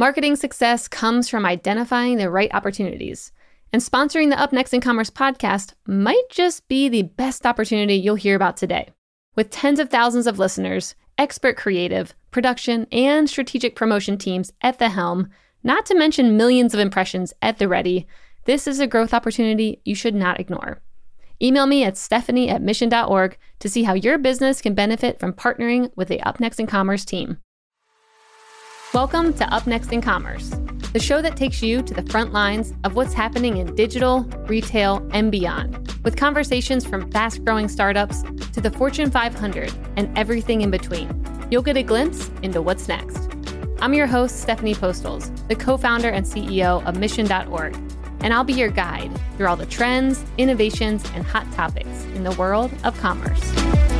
Marketing success comes from identifying the right opportunities. And sponsoring the Up Next in Commerce podcast might just be the best opportunity you'll hear about today. With tens of thousands of listeners, expert creative, production, and strategic promotion teams at the helm, not to mention millions of impressions at the ready, this is a growth opportunity you should not ignore. Email me at stephanie at mission.org to see how your business can benefit from partnering with the Up Next in Commerce team. Welcome to Up Next in Commerce, the show that takes you to the front lines of what's happening in digital, retail, and beyond, with conversations from fast growing startups to the Fortune 500 and everything in between. You'll get a glimpse into what's next. I'm your host, Stephanie Postles, the co founder and CEO of Mission.org, and I'll be your guide through all the trends, innovations, and hot topics in the world of commerce.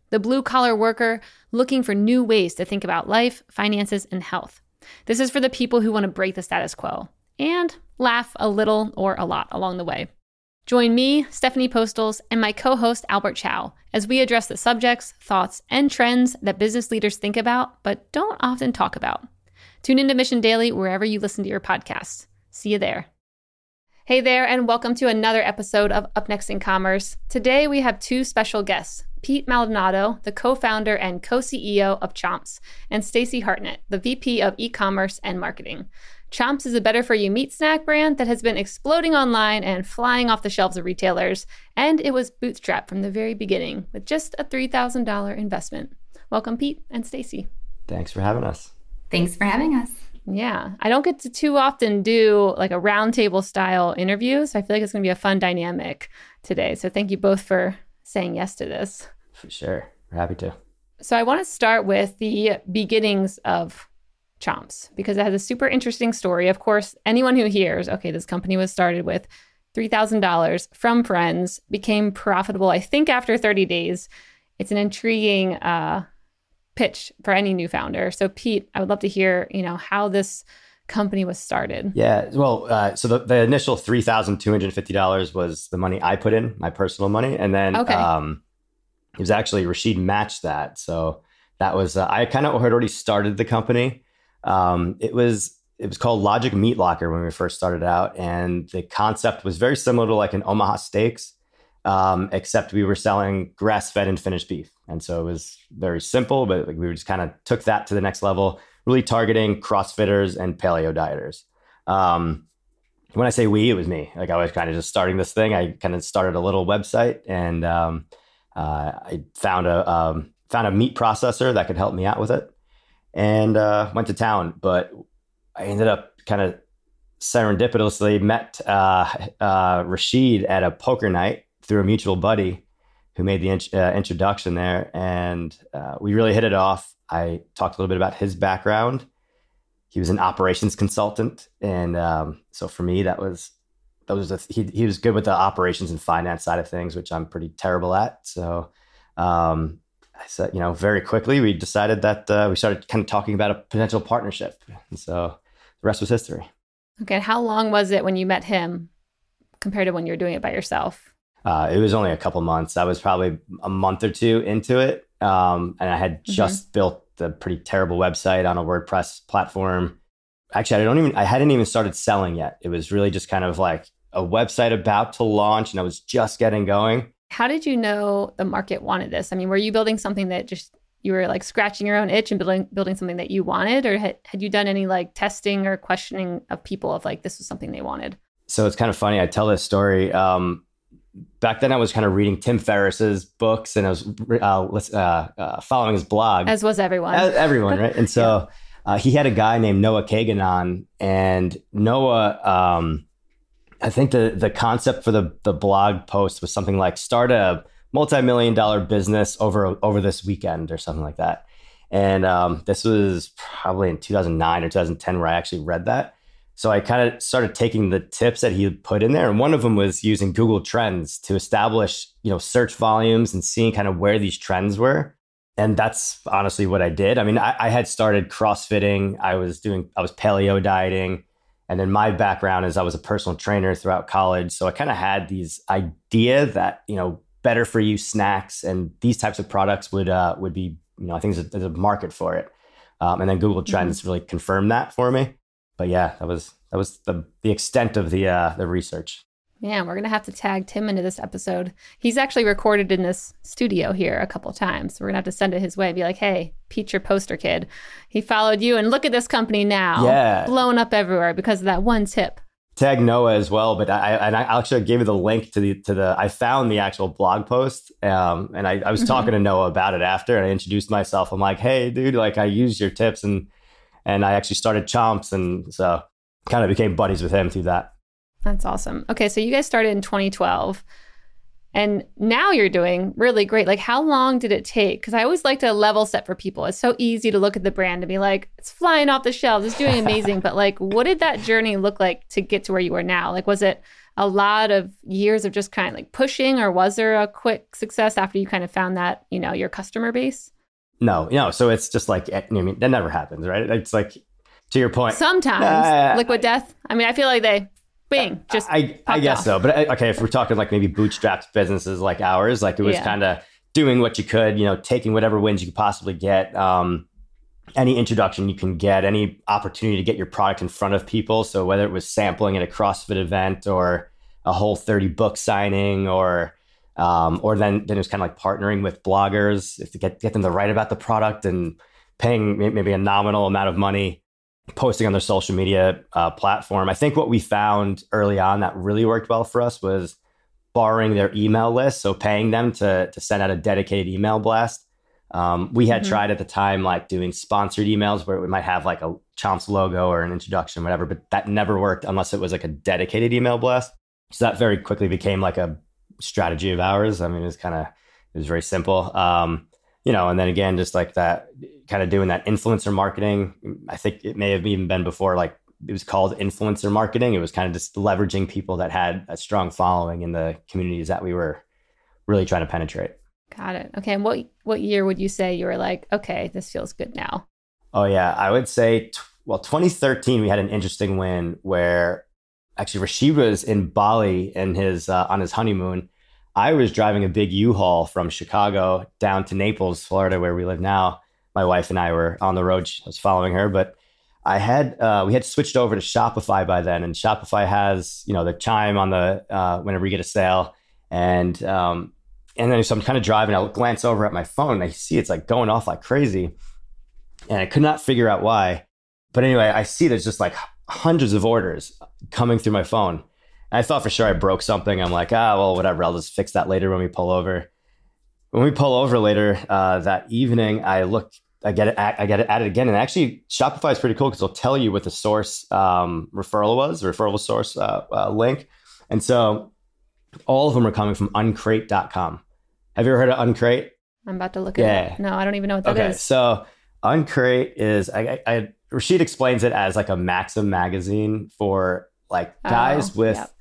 the blue collar worker looking for new ways to think about life, finances, and health. This is for the people who want to break the status quo and laugh a little or a lot along the way. Join me, Stephanie Postles, and my co host Albert Chow as we address the subjects, thoughts, and trends that business leaders think about but don't often talk about. Tune into Mission Daily wherever you listen to your podcasts. See you there. Hey there, and welcome to another episode of Up Next in Commerce. Today we have two special guests Pete Maldonado, the co founder and co CEO of Chomps, and Stacy Hartnett, the VP of e commerce and marketing. Chomps is a better for you meat snack brand that has been exploding online and flying off the shelves of retailers, and it was bootstrapped from the very beginning with just a $3,000 investment. Welcome, Pete and Stacy. Thanks for having us. Thanks for having us. Yeah, I don't get to too often do like a roundtable style interview, so I feel like it's going to be a fun dynamic today. So thank you both for saying yes to this. For sure, we're happy to. So I want to start with the beginnings of Chomps because it has a super interesting story. Of course, anyone who hears, okay, this company was started with $3,000 from friends, became profitable, I think, after 30 days. It's an intriguing uh, pitch for any new founder. So, Pete, I would love to hear, you know, how this company was started. Yeah, well, uh, so the, the initial three thousand two hundred fifty dollars was the money I put in, my personal money, and then okay. um, it was actually Rashid matched that. So that was uh, I kind of had already started the company. Um, it was it was called Logic Meat Locker when we first started out, and the concept was very similar to like an Omaha Steaks um, except we were selling grass fed and finished beef. And so it was very simple, but we just kind of took that to the next level, really targeting CrossFitters and paleo dieters. Um, when I say we, it was me. Like I was kind of just starting this thing. I kind of started a little website and um, uh, I found a um, found a meat processor that could help me out with it, and uh, went to town. But I ended up kind of serendipitously met uh, uh Rashid at a poker night through a mutual buddy who made the in- uh, introduction there, and uh, we really hit it off. I talked a little bit about his background. He was an operations consultant, and um, so for me, that was that was a, he he was good with the operations and finance side of things, which I'm pretty terrible at. So. Um, I said, you know, very quickly we decided that uh, we started kind of talking about a potential partnership, and so the rest was history. Okay, how long was it when you met him compared to when you were doing it by yourself? Uh, it was only a couple months. I was probably a month or two into it, um, and I had mm-hmm. just built a pretty terrible website on a WordPress platform. Actually, I don't even I hadn't even started selling yet. It was really just kind of like a website about to launch, and I was just getting going. How did you know the market wanted this? I mean, were you building something that just you were like scratching your own itch and building building something that you wanted, or had, had you done any like testing or questioning of people of like this was something they wanted? So it's kind of funny. I tell this story. Um, back then I was kind of reading Tim Ferriss's books and I was uh, uh, uh, following his blog. As was everyone. As everyone, right? And so yeah. Uh, he had a guy named Noah Kagan on, and Noah, um, I think the the concept for the the blog post was something like start a multi-million dollar business over over this weekend or something like that. And um, this was probably in 2009 or 2010 where I actually read that. So I kind of started taking the tips that he put in there, and one of them was using Google Trends to establish, you know, search volumes and seeing kind of where these trends were. And that's honestly what I did. I mean, I, I had started CrossFitting. I was doing, I was paleo dieting. And then my background is I was a personal trainer throughout college. So I kind of had these idea that, you know, better for you snacks and these types of products would uh, would be, you know, I think there's a, there's a market for it. Um, and then Google mm-hmm. Trends mm-hmm. really confirmed that for me. But yeah, that was that was the the extent of the uh, the research. Man, we're gonna have to tag Tim into this episode. He's actually recorded in this studio here a couple times. We're gonna have to send it his way. and Be like, hey, Pete, your poster kid. He followed you, and look at this company now, yeah, blown up everywhere because of that one tip. Tag Noah as well, but I and I actually gave you the link to the to the. I found the actual blog post, um, and I, I was mm-hmm. talking to Noah about it after, and I introduced myself. I'm like, hey, dude, like I used your tips, and and I actually started Chomps, and so kind of became buddies with him through that. That's awesome. Okay, so you guys started in 2012 and now you're doing really great. Like, how long did it take? Because I always like to level set for people. It's so easy to look at the brand and be like, it's flying off the shelves, it's doing amazing. but, like, what did that journey look like to get to where you are now? Like, was it a lot of years of just kind of like pushing, or was there a quick success after you kind of found that, you know, your customer base? No, no. so it's just like, I mean, that never happens, right? It's like, to your point. Sometimes. Uh, liquid death. I mean, I feel like they bing, just I, I guess off. so. But uh, okay, if we're talking like maybe bootstrapped businesses like ours, like it was yeah. kind of doing what you could, you know, taking whatever wins you could possibly get. Um, any introduction you can get, any opportunity to get your product in front of people. So whether it was sampling at a CrossFit event or a whole 30 book signing or um, or then then it was kind of like partnering with bloggers to get get them to write about the product and paying maybe a nominal amount of money posting on their social media uh, platform. I think what we found early on that really worked well for us was borrowing their email list, so paying them to to send out a dedicated email blast. Um, we had mm-hmm. tried at the time like doing sponsored emails where we might have like a Chomps logo or an introduction, whatever, but that never worked unless it was like a dedicated email blast. So that very quickly became like a strategy of ours. I mean, it was kind of it was very simple. Um, you know, and then again, just like that, kind of doing that influencer marketing. I think it may have even been before, like it was called influencer marketing. It was kind of just leveraging people that had a strong following in the communities that we were really trying to penetrate. Got it. Okay. And what what year would you say you were like, okay, this feels good now? Oh yeah, I would say well, 2013 we had an interesting win where actually Rashid was in Bali in his uh, on his honeymoon I was driving a big U-Haul from Chicago down to Naples, Florida, where we live now. My wife and I were on the road. I was following her, but I had uh, we had switched over to Shopify by then, and Shopify has you know the chime on the uh, whenever you get a sale, and um, and then so I'm kind of driving. I glance over at my phone, and I see it's like going off like crazy, and I could not figure out why. But anyway, I see there's just like hundreds of orders coming through my phone, I thought for sure I broke something. I'm like, ah, well, whatever. I'll just fix that later when we pull over. When we pull over later uh, that evening, I look, I get it, I get it added again, and actually Shopify is pretty cool because it'll tell you what the source um, referral was, referral source uh, uh, link, and so all of them are coming from Uncrate.com. Have you ever heard of Uncrate? I'm about to look at yeah. it. No, I don't even know what that okay, is. So Uncrate is I, I, I Rashid explains it as like a Maxim magazine for like guys oh, with yep.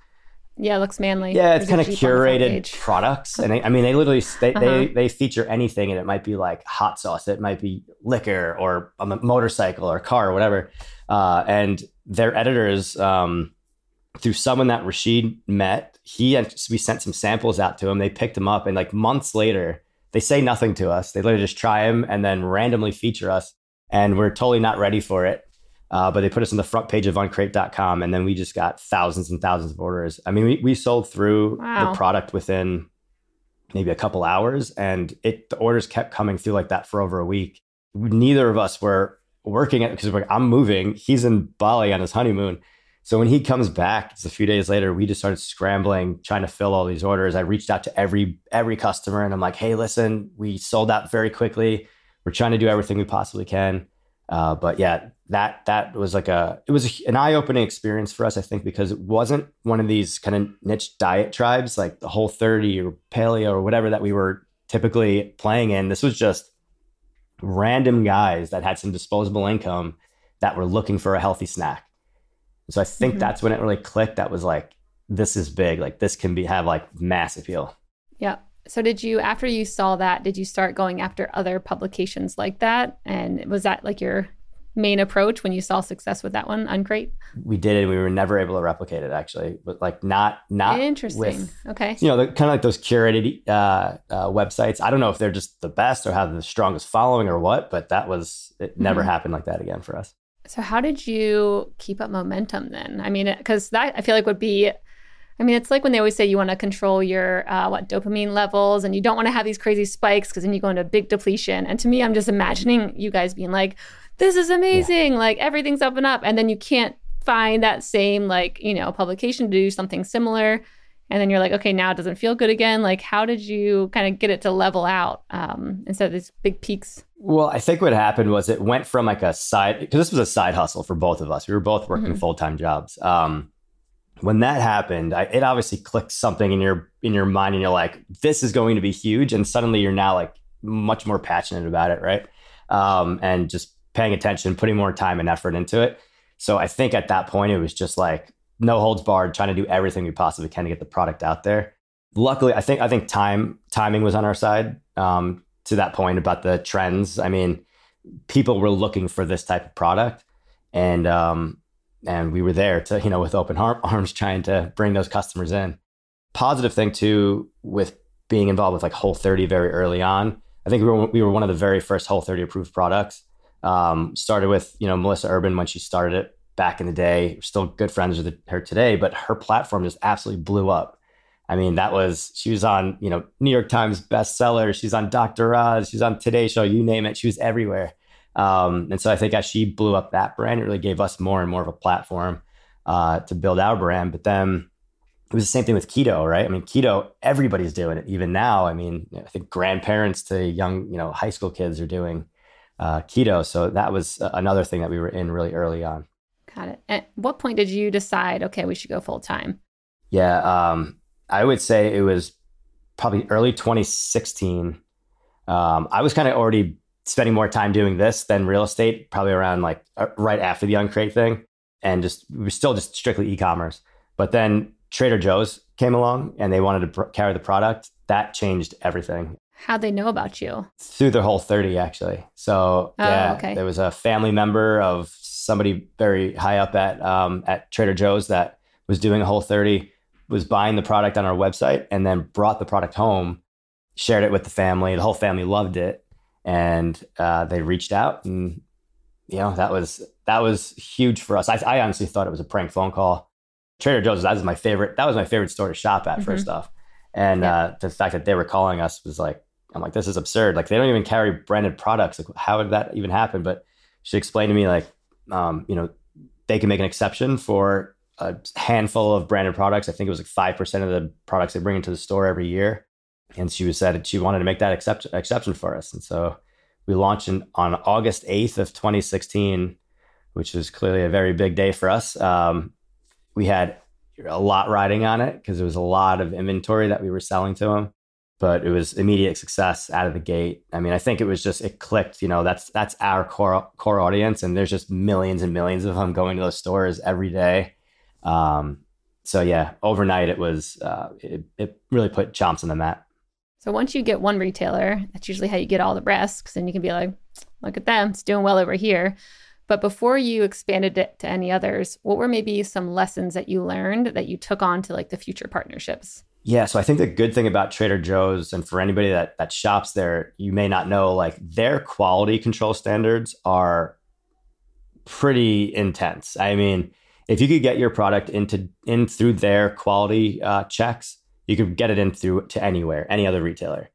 Yeah, it looks manly. Yeah, it's kind of curated products, and I, I mean, they literally they, uh-huh. they they feature anything, and it might be like hot sauce, it might be liquor, or a motorcycle, or car, or whatever. Uh, and their editors, um, through someone that Rashid met, he and we sent some samples out to him. They picked them up, and like months later, they say nothing to us. They literally just try them and then randomly feature us, and we're totally not ready for it. Uh, but they put us on the front page of uncrate.com and then we just got thousands and thousands of orders. I mean, we, we sold through wow. the product within maybe a couple hours and it the orders kept coming through like that for over a week. Neither of us were working it because I'm moving. He's in Bali on his honeymoon. So when he comes back, it's a few days later, we just started scrambling, trying to fill all these orders. I reached out to every every customer and I'm like, hey, listen, we sold out very quickly. We're trying to do everything we possibly can. Uh, but yeah, that that was like a it was an eye-opening experience for us i think because it wasn't one of these kind of niche diet tribes like the whole 30 or paleo or whatever that we were typically playing in. This was just random guys that had some disposable income that were looking for a healthy snack. So i think mm-hmm. that's when it really clicked that was like this is big. Like this can be have like mass appeal. Yeah. So did you after you saw that did you start going after other publications like that? And was that like your main approach when you saw success with that one uncrate we did it we were never able to replicate it actually but like not not interesting. with, okay. You know the, kind of like those curated uh, uh, websites. I don't know if they're just the best or have the strongest following or what but that was it never mm-hmm. happened like that again for us. So how did you keep up momentum then? I mean because that i feel like would be I mean, it's like when they always say you want to control your uh, what dopamine levels, and you don't want to have these crazy spikes because then you go into big depletion. And to me, I'm just imagining you guys being like, this is amazing. Yeah. Like everything's up and up. And then you can't find that same, like, you know, publication to do something similar. And then you're like, okay, now it doesn't feel good again. Like, how did you kind of get it to level out um, instead of these big peaks? Well, I think what happened was it went from like a side, because this was a side hustle for both of us. We were both working mm-hmm. full time jobs. Um, when that happened, I, it obviously clicked something in your in your mind, and you're like, "This is going to be huge." And suddenly, you're now like much more passionate about it, right? Um, and just paying attention, putting more time and effort into it. So I think at that point, it was just like no holds barred, trying to do everything we possibly can to get the product out there. Luckily, I think I think time timing was on our side um, to that point about the trends. I mean, people were looking for this type of product, and um, and we were there to you know with open arms trying to bring those customers in. Positive thing too with being involved with like Whole 30 very early on. I think we were we were one of the very first Whole 30 approved products. Um, started with you know Melissa Urban when she started it back in the day. We're still good friends with her today, but her platform just absolutely blew up. I mean, that was she was on you know New York Times bestseller. She's on Dr. Oz. She's on Today Show. You name it, she was everywhere. Um, and so I think as she blew up that brand, it really gave us more and more of a platform uh, to build our brand. But then it was the same thing with keto, right? I mean, keto, everybody's doing it. Even now, I mean, I think grandparents to young, you know, high school kids are doing uh, keto. So that was another thing that we were in really early on. Got it. At what point did you decide, okay, we should go full time? Yeah, um, I would say it was probably early 2016. Um, I was kind of already spending more time doing this than real estate, probably around like uh, right after the Uncrate thing, and just we were still just strictly e-commerce. But then Trader Joe's came along and they wanted to pr- carry the product. That changed everything. How'd they know about you? Through the whole 30, actually. So, oh, yeah, okay. there was a family member of somebody very high up at um, at Trader Joe's that was doing a whole 30, was buying the product on our website, and then brought the product home, shared it with the family. The whole family loved it, and uh, they reached out, and you know that was that was huge for us. I, I honestly thought it was a prank phone call. Trader Joe's that was my favorite. That was my favorite store to shop at. Mm-hmm. First off, and yeah. uh, the fact that they were calling us was like I'm like, this is absurd. Like they don't even carry branded products. Like how did that even happen? But she explained to me like, um, you know, they can make an exception for a handful of branded products. I think it was like five percent of the products they bring into the store every year. And she was said she wanted to make that except, exception for us. And so we launched in, on August 8th of 2016, which was clearly a very big day for us. Um, we had a lot riding on it because there was a lot of inventory that we were selling to them but it was immediate success out of the gate. I mean, I think it was just it clicked. You know, that's that's our core core audience, and there's just millions and millions of them going to those stores every day. Um, so yeah, overnight it was uh, it, it really put chomps on the mat. So once you get one retailer, that's usually how you get all the rest, because then you can be like, look at them, it's doing well over here. But before you expanded it to any others, what were maybe some lessons that you learned that you took on to like the future partnerships? Yeah, so I think the good thing about Trader Joe's, and for anybody that that shops there, you may not know, like their quality control standards are pretty intense. I mean, if you could get your product into in through their quality uh, checks, you could get it in through to anywhere, any other retailer.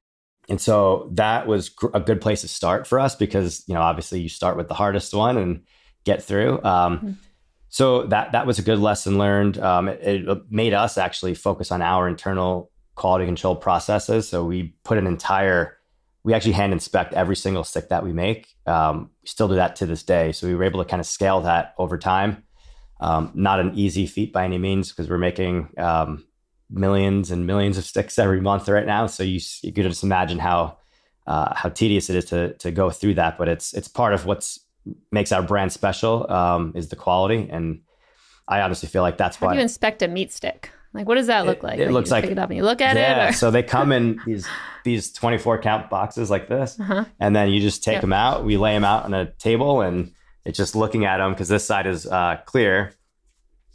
And so that was a good place to start for us because you know obviously you start with the hardest one and get through. Um, mm-hmm so that that was a good lesson learned. Um, it, it, made us actually focus on our internal quality control processes. So we put an entire we actually hand inspect every single stick that we make. Um, we still do that to this day. So we were able to kind of scale that over time. Um, not an easy feat by any means because we're making um, millions and millions of sticks every month right now. So you you could just imagine how uh, how tedious it is to to go through that. But it's it's part of what's makes our brand special um, is the quality, and I honestly feel like that's how why. do you inspect a meat stick? Like, what does that look like? It, it like looks like pick it up and you look at yeah, it. Or? so they come in these these 24 count boxes like this, uh-huh. and then you just take them out. We lay them out on a table, and it's just looking at them because this side is uh, clear.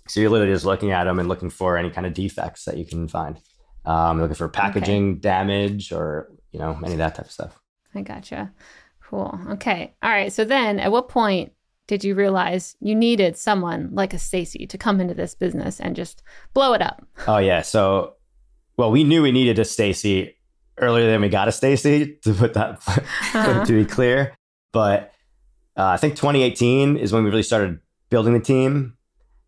So you're literally just looking at them and looking for any kind of defects that you can find. Um, looking for packaging okay. damage or you know any of that type of stuff. I gotcha. Cool. Okay. All right. So then, at what point did you realize you needed someone like a Stacy to come into this business and just blow it up? Oh yeah. So, well, we knew we needed a Stacy earlier than we got a Stacy to put that uh-huh. to be clear. But uh, I think 2018 is when we really started building the team.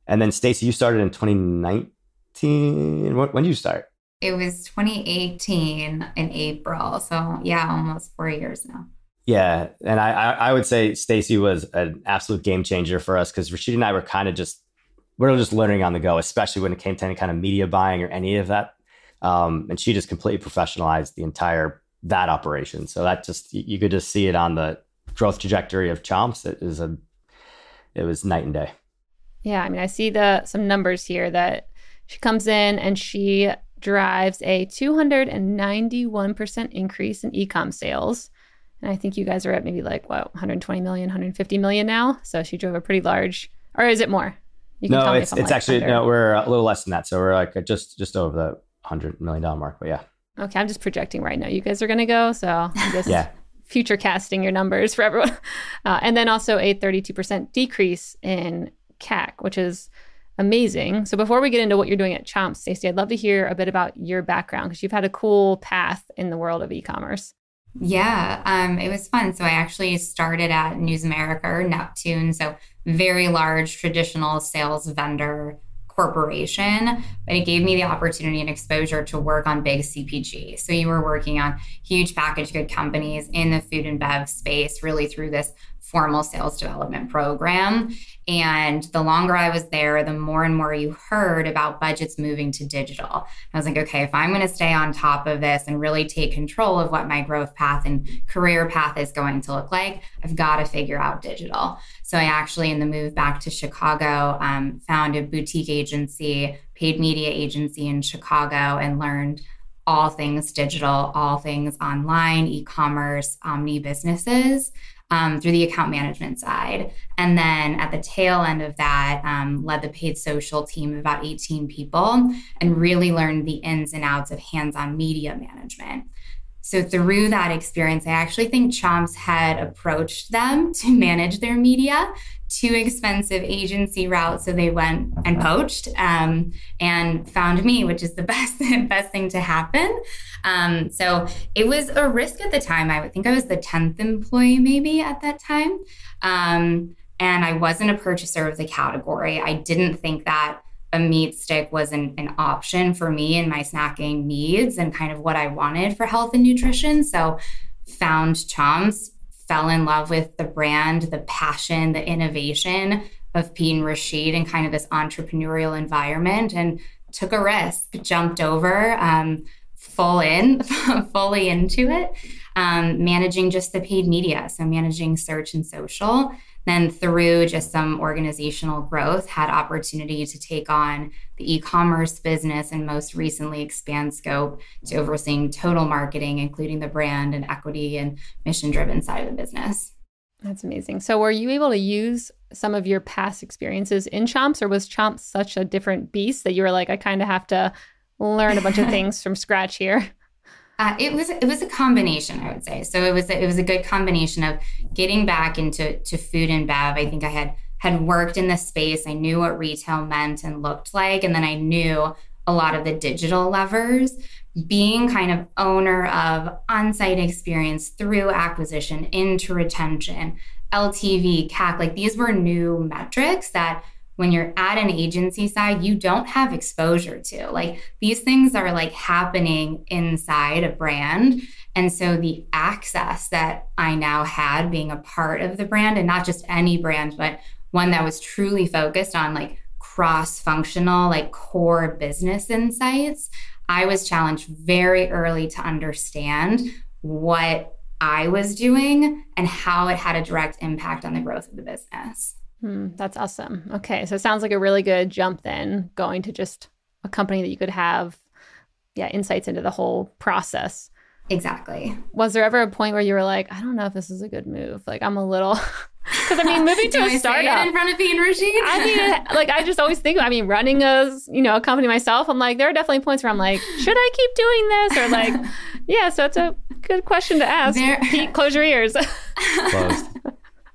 And then Stacy, you started in 2019. When did you start? It was 2018 in April. So yeah, almost four years now. Yeah, and I I would say Stacy was an absolute game changer for us because Rashid and I were kind of just we are just learning on the go, especially when it came to any kind of media buying or any of that. Um, and she just completely professionalized the entire that operation. So that just you could just see it on the growth trajectory of Chomps. It is a it was night and day. Yeah, I mean, I see the some numbers here that she comes in and she drives a 291% increase in ecom sales and I think you guys are at maybe like what 120 million, 150 million now. So she drove a pretty large, or is it more? no, it's it's like actually under. no, we're a little less than that. So we're like just just over the hundred million dollar mark. But yeah. Okay, I'm just projecting right now. You guys are gonna go, so I'm just yeah. future casting your numbers for everyone. Uh, and then also a 32% decrease in CAC, which is amazing. So before we get into what you're doing at Chomps, Stacy, I'd love to hear a bit about your background because you've had a cool path in the world of e-commerce. Yeah, um, it was fun. So I actually started at News America or Neptune, so very large traditional sales vendor corporation, but it gave me the opportunity and exposure to work on big CPG. So you were working on huge packaged good companies in the food and bev space, really through this formal sales development program. And the longer I was there, the more and more you heard about budgets moving to digital. I was like, okay, if I'm going to stay on top of this and really take control of what my growth path and career path is going to look like, I've got to figure out digital. So I actually, in the move back to Chicago, um, found a boutique agency, paid media agency in Chicago, and learned all things digital, all things online, e commerce, omni businesses um, through the account management side. And then at the tail end of that, um, led the paid social team of about 18 people and really learned the ins and outs of hands on media management. So through that experience, I actually think Chomps had approached them to manage their media, too expensive agency route, so they went and poached um, and found me, which is the best best thing to happen. Um, so it was a risk at the time. I would think I was the tenth employee maybe at that time, um, and I wasn't a purchaser of the category. I didn't think that a meat stick was an, an option for me and my snacking needs and kind of what I wanted for health and nutrition. So found Chomps, fell in love with the brand, the passion, the innovation of Pete and Rashid and kind of this entrepreneurial environment and took a risk, jumped over, um, full in, fully into it, um, managing just the paid media. So managing search and social then through just some organizational growth had opportunity to take on the e-commerce business and most recently expand scope to overseeing total marketing including the brand and equity and mission driven side of the business. That's amazing. So were you able to use some of your past experiences in chomps or was chomps such a different beast that you were like i kind of have to learn a bunch of things from scratch here uh, it was it was a combination, I would say. So it was it was a good combination of getting back into to food and bev. I think I had had worked in the space. I knew what retail meant and looked like, and then I knew a lot of the digital levers. Being kind of owner of on-site experience through acquisition into retention, LTV, CAC, like these were new metrics that when you're at an agency side, you don't have exposure to. Like these things are like happening inside a brand. And so the access that I now had being a part of the brand and not just any brand, but one that was truly focused on like cross functional, like core business insights, I was challenged very early to understand what I was doing and how it had a direct impact on the growth of the business. Hmm, that's awesome. Okay. So it sounds like a really good jump then going to just a company that you could have, yeah, insights into the whole process. Exactly. Was there ever a point where you were like, I don't know if this is a good move? Like, I'm a little. Because I mean, moving to a startup in front of Pete and Rashid. I mean, like I just always think. I mean, running a you know a company myself, I'm like, there are definitely points where I'm like, should I keep doing this or like, yeah. So it's a good question to ask. There, Pete, close your ears. Closed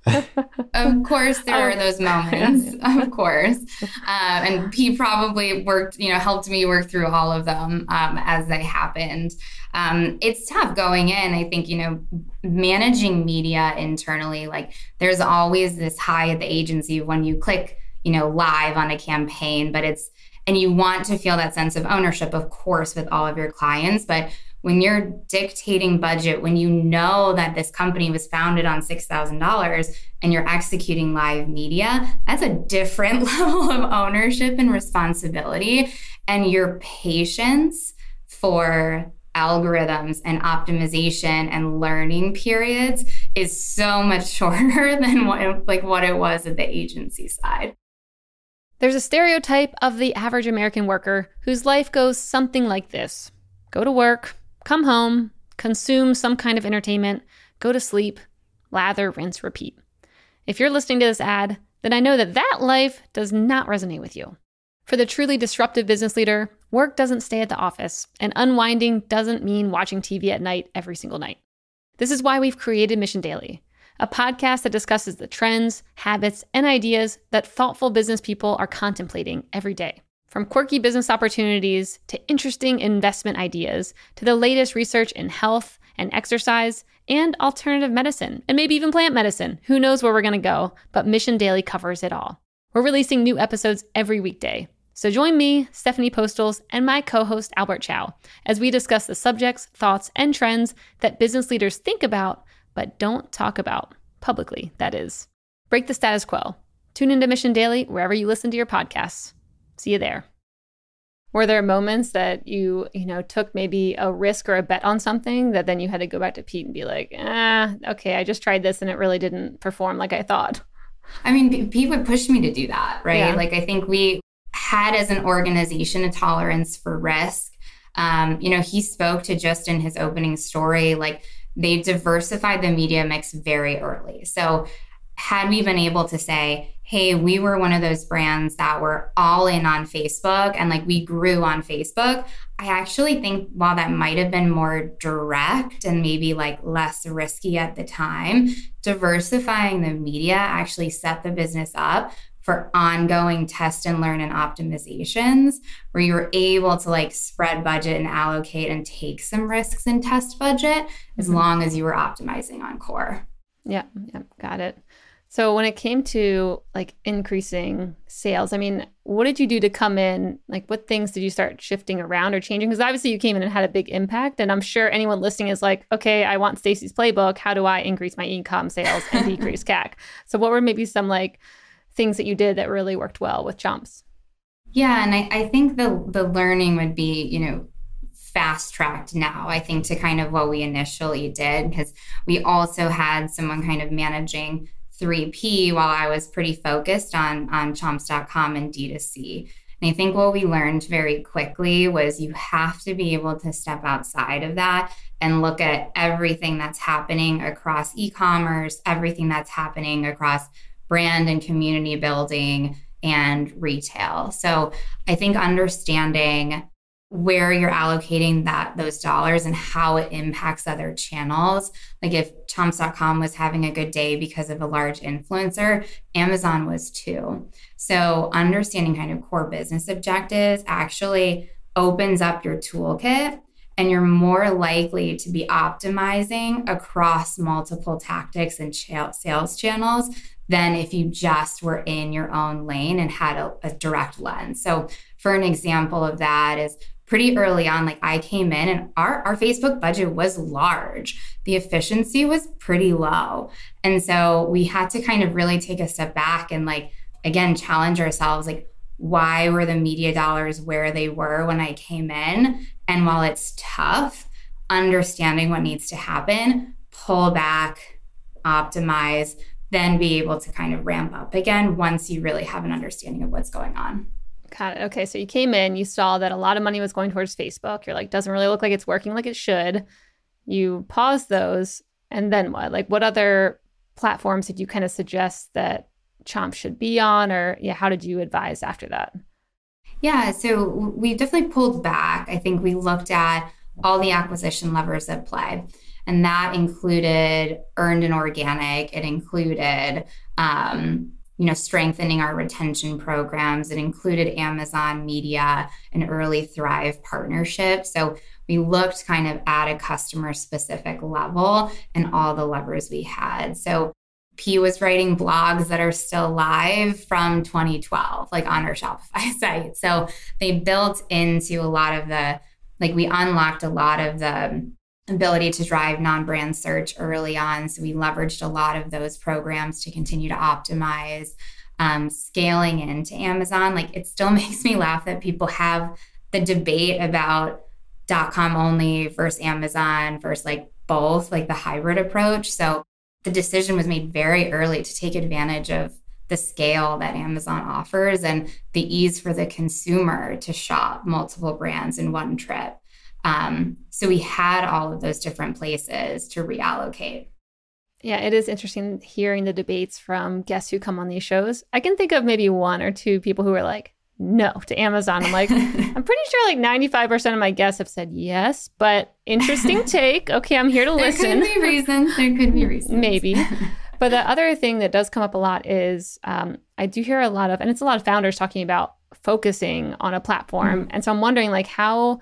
of course, there are those moments. Of course, um, and he probably worked, you know, helped me work through all of them um, as they happened. Um, it's tough going in. I think you know, managing media internally. Like, there's always this high at the agency when you click, you know, live on a campaign, but it's and you want to feel that sense of ownership, of course, with all of your clients, but when you're dictating budget, when you know that this company was founded on $6,000 and you're executing live media, that's a different level of ownership and responsibility. And your patience for algorithms and optimization and learning periods is so much shorter than what like what it was at the agency side. There's a stereotype of the average American worker whose life goes something like this. Go to work, come home, consume some kind of entertainment, go to sleep, lather, rinse, repeat. If you're listening to this ad, then I know that that life does not resonate with you. For the truly disruptive business leader, work doesn't stay at the office, and unwinding doesn't mean watching TV at night every single night. This is why we've created Mission Daily, a podcast that discusses the trends, habits, and ideas that thoughtful business people are contemplating every day. From quirky business opportunities to interesting investment ideas to the latest research in health and exercise and alternative medicine, and maybe even plant medicine. Who knows where we're going to go, but Mission Daily covers it all. We're releasing new episodes every weekday. So join me, Stephanie Postles, and my co host Albert Chow as we discuss the subjects, thoughts, and trends that business leaders think about but don't talk about publicly, that is. Break the status quo. Tune into Mission Daily wherever you listen to your podcasts. See you there. Were there moments that you, you know, took maybe a risk or a bet on something that then you had to go back to Pete and be like, ah, okay, I just tried this and it really didn't perform like I thought? I mean, Pete would push me to do that, right? Yeah. Like, I think we had as an organization a tolerance for risk. Um, you know, he spoke to just in his opening story, like they diversified the media mix very early. So, had we been able to say, hey, we were one of those brands that were all in on Facebook and like we grew on Facebook. I actually think while that might have been more direct and maybe like less risky at the time, diversifying the media actually set the business up for ongoing test and learn and optimizations where you were able to like spread budget and allocate and take some risks in test budget as mm-hmm. long as you were optimizing on core. Yeah, yeah, got it. So when it came to like increasing sales, I mean, what did you do to come in? Like what things did you start shifting around or changing? Because obviously you came in and had a big impact. And I'm sure anyone listening is like, okay, I want Stacy's playbook. How do I increase my e-com sales and decrease CAC? So what were maybe some like things that you did that really worked well with Chomps? Yeah, and I, I think the the learning would be, you know, fast tracked now, I think, to kind of what we initially did, because we also had someone kind of managing 3P while I was pretty focused on, on chomps.com and D2C. And I think what we learned very quickly was you have to be able to step outside of that and look at everything that's happening across e commerce, everything that's happening across brand and community building and retail. So I think understanding where you're allocating that those dollars and how it impacts other channels. Like if chomps.com was having a good day because of a large influencer, Amazon was too. So understanding kind of core business objectives actually opens up your toolkit and you're more likely to be optimizing across multiple tactics and ch- sales channels than if you just were in your own lane and had a, a direct lens. So, for an example of that, is pretty early on, like I came in and our, our Facebook budget was large. The efficiency was pretty low. And so we had to kind of really take a step back and, like, again, challenge ourselves like, why were the media dollars where they were when I came in? And while it's tough, understanding what needs to happen, pull back, optimize, then be able to kind of ramp up again once you really have an understanding of what's going on. Got it. Okay. So you came in, you saw that a lot of money was going towards Facebook. You're like, doesn't really look like it's working like it should. You paused those. And then what? Like, what other platforms did you kind of suggest that Chomp should be on? Or, yeah, how did you advise after that? Yeah. So we definitely pulled back. I think we looked at all the acquisition levers at play. And that included earned and organic. It included, um, you know, strengthening our retention programs. It included Amazon Media and Early Thrive partnership. So we looked kind of at a customer specific level and all the levers we had. So P was writing blogs that are still live from 2012, like on our Shopify site. So they built into a lot of the, like we unlocked a lot of the ability to drive non-brand search early on. So we leveraged a lot of those programs to continue to optimize um, scaling into Amazon. Like it still makes me laugh that people have the debate about dot .com only versus Amazon versus like both, like the hybrid approach. So the decision was made very early to take advantage of the scale that Amazon offers and the ease for the consumer to shop multiple brands in one trip. Um, so we had all of those different places to reallocate. Yeah, it is interesting hearing the debates from guests who come on these shows. I can think of maybe one or two people who are like, no to Amazon. I'm like, I'm pretty sure like 95% of my guests have said yes, but interesting take. Okay, I'm here to there listen. There could be reasons. There could be reasons. Maybe. But the other thing that does come up a lot is um, I do hear a lot of, and it's a lot of founders talking about focusing on a platform. Mm-hmm. And so I'm wondering like how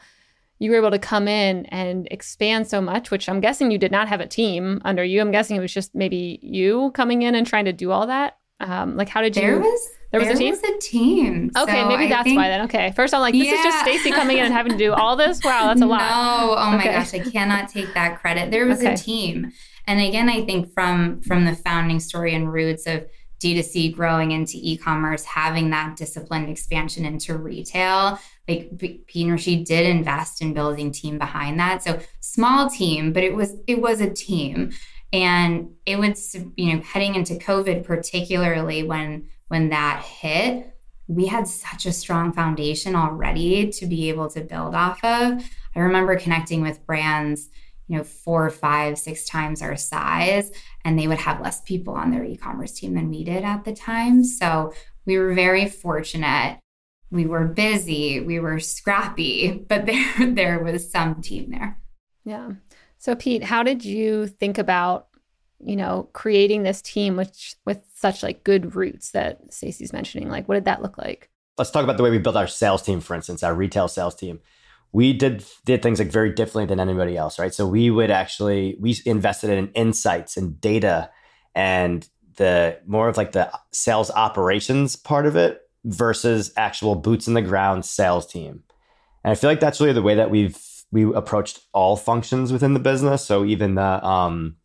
you were able to come in and expand so much, which I'm guessing you did not have a team under you. I'm guessing it was just maybe you coming in and trying to do all that. Um, like, how did you? There was there was there a team. Was a team. Okay, so maybe that's think, why then. Okay, first I'm like, this yeah. is just Stacy coming in and having to do all this. Wow, that's a lot. No, oh my gosh, I cannot take that credit. There was okay. a team, and again, I think from from the founding story and roots of D2C growing into e-commerce, having that disciplined expansion into retail, like Pete and Rashid did invest in building team behind that. So small team, but it was it was a team. And it was, you know, heading into COVID, particularly when when that hit, we had such a strong foundation already to be able to build off of. I remember connecting with brands, you know, four, five, six times our size, and they would have less people on their e-commerce team than we did at the time. So we were very fortunate. We were busy, we were scrappy, but there there was some team there. Yeah. So Pete, how did you think about, you know, creating this team which with such like good roots that Stacy's mentioning? Like what did that look like? Let's talk about the way we built our sales team, for instance, our retail sales team. We did did things like very differently than anybody else, right? So we would actually we invested in insights and data and the more of like the sales operations part of it versus actual boots in the ground sales team. And I feel like that's really the way that we've we approached all functions within the business. So even the um,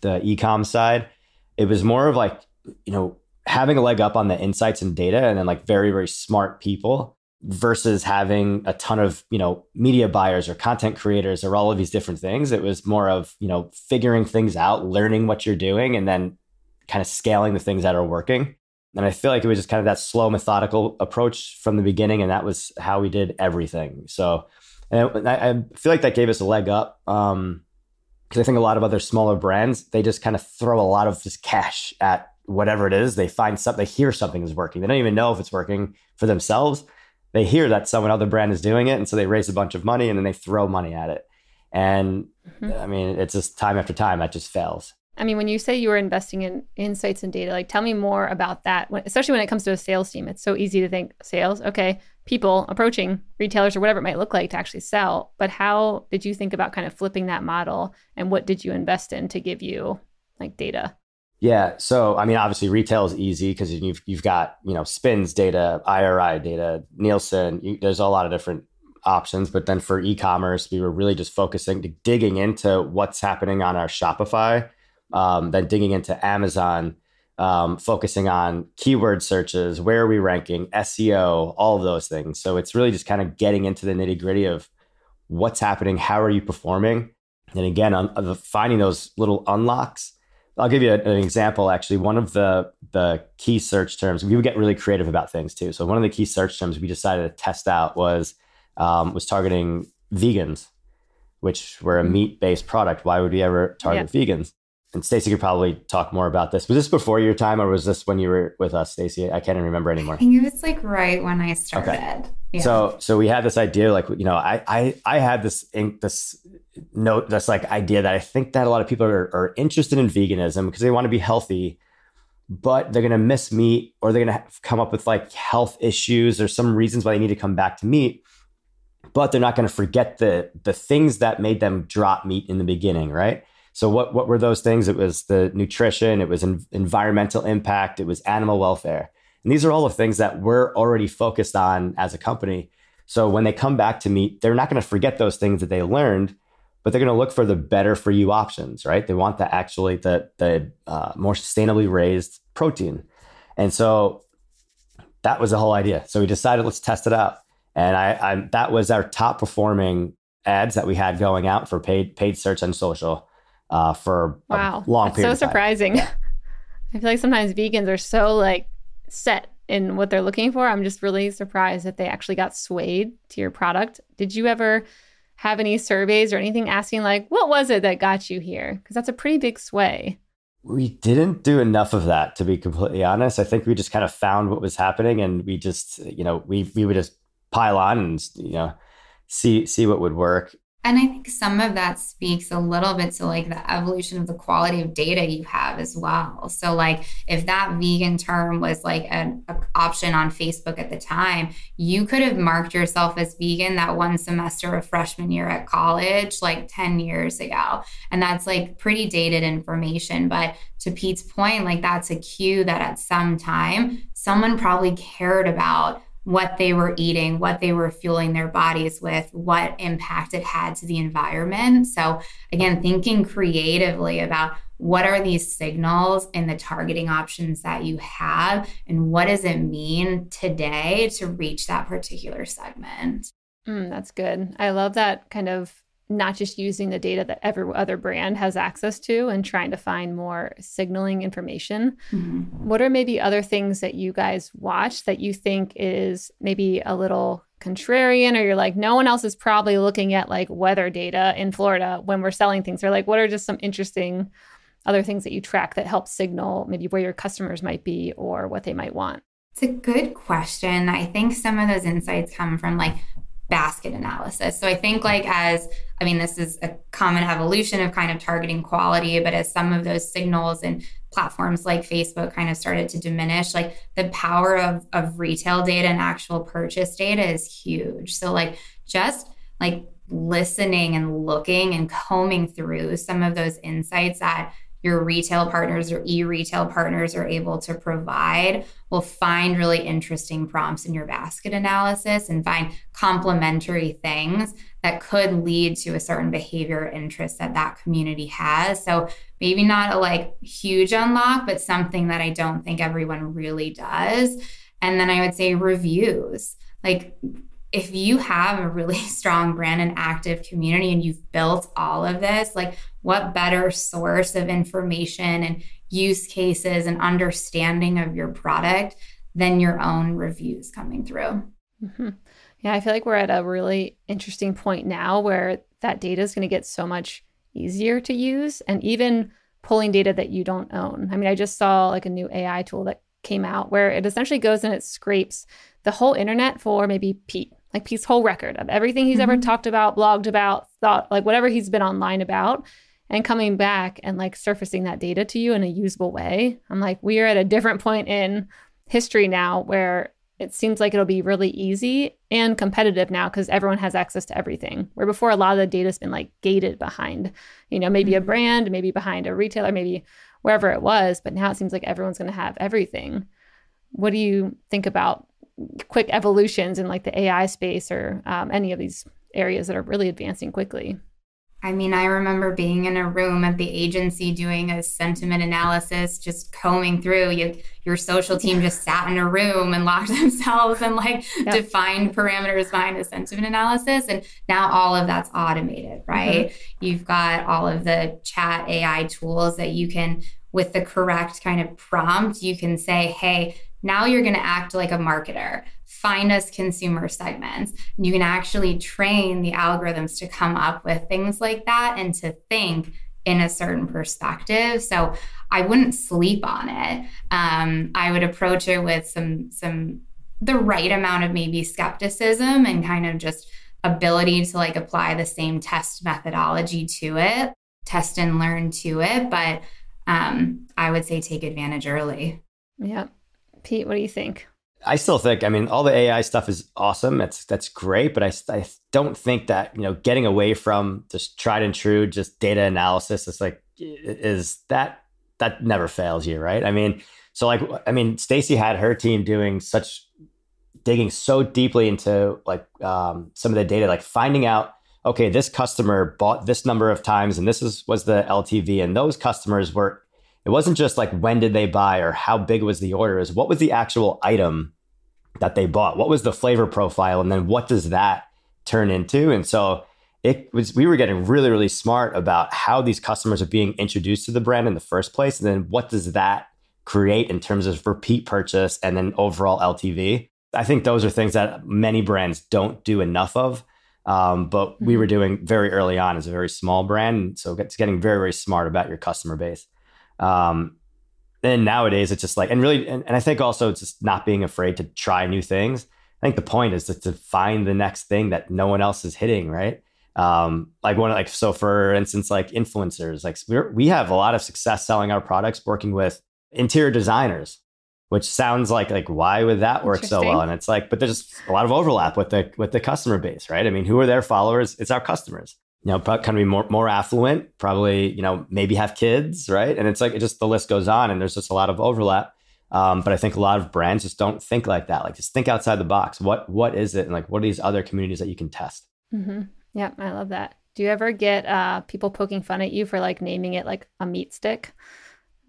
the ecom side, it was more of like you know having a leg up on the insights and data, and then like very very smart people versus having a ton of you know media buyers or content creators or all of these different things. It was more of you know figuring things out, learning what you're doing, and then kind of scaling the things that are working. And I feel like it was just kind of that slow, methodical approach from the beginning, and that was how we did everything. So and I, I feel like that gave us a leg up because um, I think a lot of other smaller brands they just kind of throw a lot of just cash at whatever it is. They find something, they hear something is working. They don't even know if it's working for themselves. They hear that someone other brand is doing it, and so they raise a bunch of money and then they throw money at it. And mm-hmm. I mean, it's just time after time that just fails. I mean, when you say you were investing in insights and data, like tell me more about that, especially when it comes to a sales team. It's so easy to think sales, okay, people approaching retailers or whatever it might look like to actually sell. But how did you think about kind of flipping that model and what did you invest in to give you like data? Yeah. So, I mean, obviously retail is easy because you've, you've got, you know, SPINS data, IRI data, Nielsen, you, there's a lot of different options. But then for e-commerce, we were really just focusing, digging into what's happening on our Shopify, um, then digging into Amazon, um, focusing on keyword searches, where are we ranking, SEO, all of those things. So it's really just kind of getting into the nitty gritty of what's happening, how are you performing, and again, on, finding those little unlocks. I'll give you an example. Actually, one of the the key search terms we would get really creative about things too. So one of the key search terms we decided to test out was um, was targeting vegans, which were a mm-hmm. meat based product. Why would we ever target yeah. vegans? And Stacy could probably talk more about this. Was this before your time or was this when you were with us, Stacy? I can't even remember anymore. I think it was like right when I started. Okay. Yeah. So so we had this idea, like you know, I I I had this this note, this like idea that I think that a lot of people are, are interested in veganism because they want to be healthy, but they're gonna miss meat or they're gonna come up with like health issues or some reasons why they need to come back to meat. But they're not going to forget the the things that made them drop meat in the beginning, right? So what what were those things? It was the nutrition, it was en- environmental impact, it was animal welfare. And these are all the things that we're already focused on as a company. So when they come back to meat, they're not going to forget those things that they learned, but they're going to look for the better for you options, right? They want the actually the the uh, more sustainably raised protein. And so that was the whole idea. So we decided let's test it out. And I, I that was our top performing ads that we had going out for paid paid search and social uh, for wow. a long That's period. So surprising. I feel like sometimes vegans are so like set in what they're looking for. I'm just really surprised that they actually got swayed to your product. Did you ever have any surveys or anything asking like, what was it that got you here? Because that's a pretty big sway. We didn't do enough of that, to be completely honest. I think we just kind of found what was happening, and we just, you know, we we would just pile on and you know see see what would work. And I think some of that speaks a little bit to like the evolution of the quality of data you have as well. So, like, if that vegan term was like an option on Facebook at the time, you could have marked yourself as vegan that one semester of freshman year at college, like 10 years ago. And that's like pretty dated information. But to Pete's point, like, that's a cue that at some time, someone probably cared about what they were eating, what they were fueling their bodies with, what impact it had to the environment. So, again, thinking creatively about what are these signals and the targeting options that you have, and what does it mean today to reach that particular segment? Mm, that's good. I love that kind of not just using the data that every other brand has access to and trying to find more signaling information. Mm-hmm. What are maybe other things that you guys watch that you think is maybe a little contrarian or you're like no one else is probably looking at like weather data in Florida when we're selling things or like what are just some interesting other things that you track that help signal maybe where your customers might be or what they might want? It's a good question. I think some of those insights come from like basket analysis. So I think like as I mean this is a common evolution of kind of targeting quality, but as some of those signals and platforms like Facebook kind of started to diminish, like the power of of retail data and actual purchase data is huge. So like just like listening and looking and combing through some of those insights that your retail partners or e-retail partners are able to provide will find really interesting prompts in your basket analysis and find complementary things that could lead to a certain behavior or interest that that community has. So maybe not a like huge unlock but something that i don't think everyone really does. And then i would say reviews. Like if you have a really strong brand and active community and you've built all of this, like what better source of information and use cases and understanding of your product than your own reviews coming through? Mm-hmm. Yeah, I feel like we're at a really interesting point now where that data is going to get so much easier to use and even pulling data that you don't own. I mean, I just saw like a new AI tool that came out where it essentially goes and it scrapes the whole internet for maybe Pete like Pete's whole record of everything he's mm-hmm. ever talked about, blogged about, thought, like whatever he's been online about, and coming back and like surfacing that data to you in a usable way. I'm like, we are at a different point in history now where it seems like it'll be really easy and competitive now because everyone has access to everything. Where before a lot of the data's been like gated behind, you know, maybe mm-hmm. a brand, maybe behind a retailer, maybe wherever it was. But now it seems like everyone's going to have everything. What do you think about quick evolutions in like the AI space or um, any of these areas that are really advancing quickly? I mean, I remember being in a room at the agency doing a sentiment analysis, just combing through. You, your social team just sat in a room and locked themselves and like yep. defined parameters behind a sentiment analysis. And now all of that's automated, right? Mm-hmm. You've got all of the chat AI tools that you can, with the correct kind of prompt, you can say, hey, now you're going to act like a marketer find us consumer segments. You can actually train the algorithms to come up with things like that and to think in a certain perspective. So I wouldn't sleep on it. Um, I would approach it with some some the right amount of maybe skepticism and kind of just ability to like apply the same test methodology to it, test and learn to it. But um, I would say take advantage early. Yeah. Pete, what do you think? I still think, I mean, all the AI stuff is awesome. That's that's great, but I, I don't think that you know getting away from just tried and true, just data analysis is like is that that never fails you, right? I mean, so like, I mean, Stacy had her team doing such digging so deeply into like um, some of the data, like finding out, okay, this customer bought this number of times, and this is was the LTV, and those customers were it wasn't just like when did they buy or how big was the order. Is what was the actual item that they bought? What was the flavor profile? And then what does that turn into? And so it was we were getting really really smart about how these customers are being introduced to the brand in the first place. And then what does that create in terms of repeat purchase and then overall ltv i think those are things that many brands don't do enough of um, but we were mm-hmm. doing very early on as a very small brand. So it's getting very very smart about your customer base um, and nowadays it's just like, and really, and, and, I think also it's just not being afraid to try new things. I think the point is to, to find the next thing that no one else is hitting, right? Um, like one, like, so for instance, like influencers, like we we have a lot of success selling our products, working with interior designers, which sounds like, like, why would that work so well? And it's like, but there's a lot of overlap with the, with the customer base, right? I mean, who are their followers? It's our customers you know, kind of be more more affluent, probably, you know, maybe have kids, right? And it's like it just the list goes on, and there's just a lot of overlap. Um, but I think a lot of brands just don't think like that. Like just think outside the box. What what is it, and like what are these other communities that you can test? Mm-hmm. Yeah, I love that. Do you ever get uh, people poking fun at you for like naming it like a meat stick?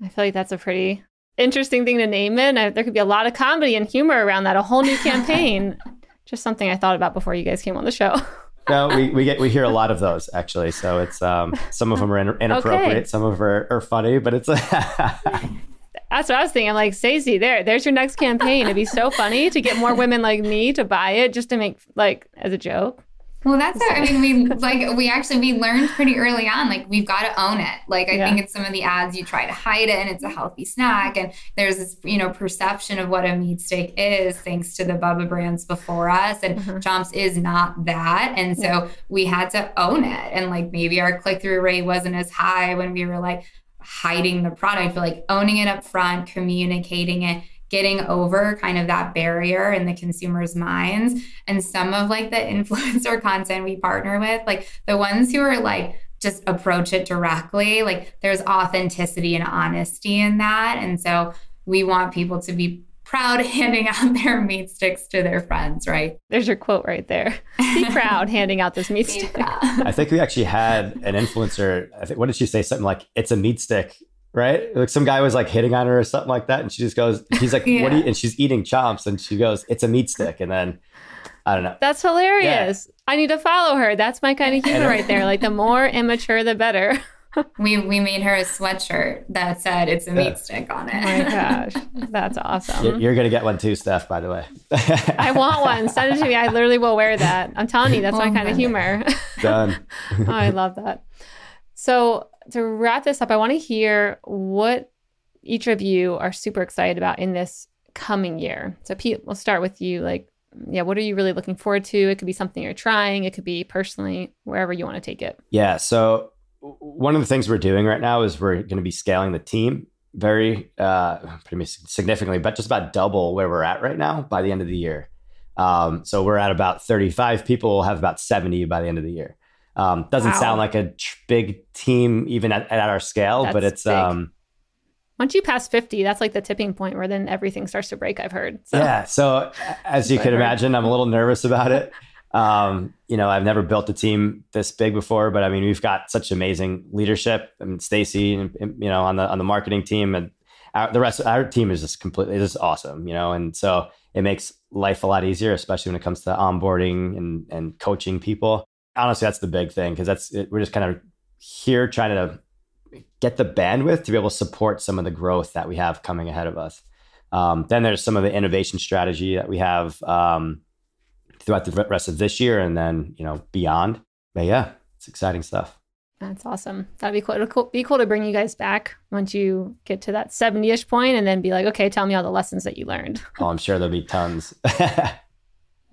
I feel like that's a pretty interesting thing to name it. And there could be a lot of comedy and humor around that. A whole new campaign. just something I thought about before you guys came on the show. no, we, we get we hear a lot of those actually. So it's um some of them are in, inappropriate, okay. some of them are, are funny, but it's. That's what I was thinking. I'm like, Stacy, there, there's your next campaign. It'd be so funny to get more women like me to buy it just to make like as a joke. Well, that's what, I mean, we like we actually we learned pretty early on like we've got to own it. Like I yeah. think it's some of the ads you try to hide it and it's a healthy snack and there's this, you know, perception of what a meat steak is thanks to the Bubba brands before us and mm-hmm. Chomps is not that. And so yeah. we had to own it and like maybe our click-through rate wasn't as high when we were like hiding the product, but like owning it up front, communicating it getting over kind of that barrier in the consumer's minds. And some of like the influencer content we partner with, like the ones who are like, just approach it directly, like there's authenticity and honesty in that. And so we want people to be proud handing out their meat sticks to their friends, right? There's your quote right there. Be proud handing out this meat stick. I think we actually had an influencer. I think what did she say? Something like, "It's a meat stick." Right? Like some guy was like hitting on her or something like that, and she just goes, he's like, yeah. "What?" Are you? And she's eating chomps, and she goes, "It's a meat stick," and then I don't know. That's hilarious. Yeah. I need to follow her. That's my kind of humor right there. Like the more immature, the better. we we made her a sweatshirt that said it's a meat stick on it. Oh my gosh, that's awesome. You're, you're, gonna get one too, Steph. By the way, I want one. Send it to me. I literally will wear that. I'm telling you, that's my oh kind of humor. Done. oh, I love that. So to wrap this up, I want to hear what each of you are super excited about in this coming year. So, Pete, we'll start with you. Like, yeah, what are you really looking forward to? It could be something you're trying, it could be personally, wherever you want to take it. Yeah. So, one of the things we're doing right now is we're going to be scaling the team. very uh, pretty significantly, but just about double where we're at right now by the end of the year. Um, so we're at about 35 people. We'll have about 70 by the end of the year. Um, doesn't wow. sound like a tr- big team even at, at our scale, that's but it's um, once you pass 50, that's like the tipping point where then everything starts to break, I've heard. So. Yeah. So as you can imagine, I'm a little nervous about it. Um, you know, I've never built a team this big before, but I mean, we've got such amazing leadership. I mean, Stacy, you know, on the on the marketing team, and our, the rest, of our team is just completely just awesome. You know, and so it makes life a lot easier, especially when it comes to onboarding and and coaching people. Honestly, that's the big thing because that's it, we're just kind of here trying to get the bandwidth to be able to support some of the growth that we have coming ahead of us. Um, then there's some of the innovation strategy that we have. Um, throughout the rest of this year and then you know beyond. But yeah, it's exciting stuff. That's awesome. That'd be cool. It'll be cool to bring you guys back once you get to that 70-ish point and then be like, okay, tell me all the lessons that you learned. oh, I'm sure there'll be tons.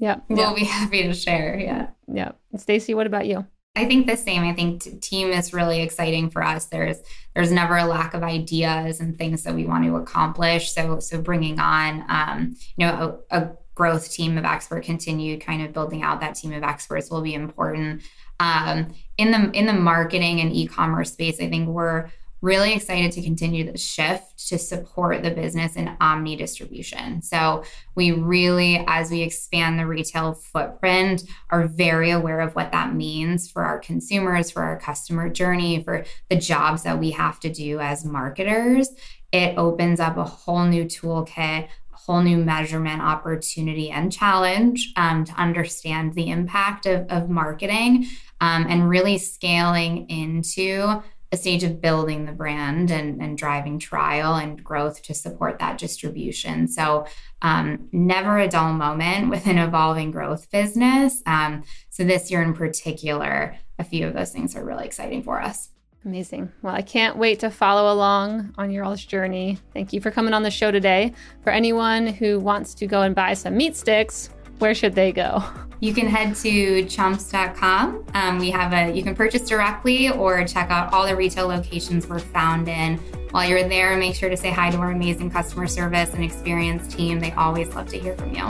yeah. We'll be happy to share. Yeah. Yeah. Stacy, what about you? I think the same. I think t- team is really exciting for us. There's there's never a lack of ideas and things that we want to accomplish. So so bringing on um, you know a, a growth team of expert continued kind of building out that team of experts will be important um, in the in the marketing and e-commerce space i think we're really excited to continue the shift to support the business in omni distribution. So we really as we expand the retail footprint are very aware of what that means for our consumers for our customer journey for the jobs that we have to do as marketers. It opens up a whole new toolkit a whole new measurement opportunity and challenge um, to understand the impact of, of marketing um, and really scaling into a stage of building the brand and, and driving trial and growth to support that distribution. So, um, never a dull moment with an evolving growth business. Um, so, this year in particular, a few of those things are really exciting for us. Amazing. Well, I can't wait to follow along on your all's journey. Thank you for coming on the show today. For anyone who wants to go and buy some meat sticks, where should they go? You can head to chomps.com. Um, we have a, you can purchase directly or check out all the retail locations we're found in. While you're there, make sure to say hi to our amazing customer service and experience team. They always love to hear from you.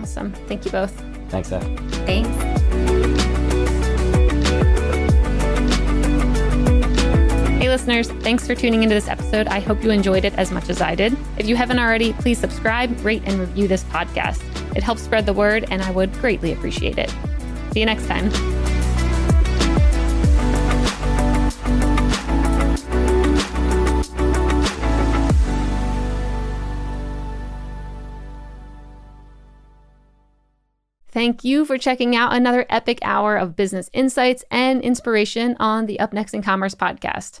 Awesome. Thank you both. Thanks, Steph. Thanks. Hey, listeners, thanks for tuning into this episode. I hope you enjoyed it as much as I did. If you haven't already, please subscribe, rate, and review this podcast. It helps spread the word, and I would greatly appreciate it. See you next time. Thank you for checking out another epic hour of business insights and inspiration on the Up Next in Commerce podcast.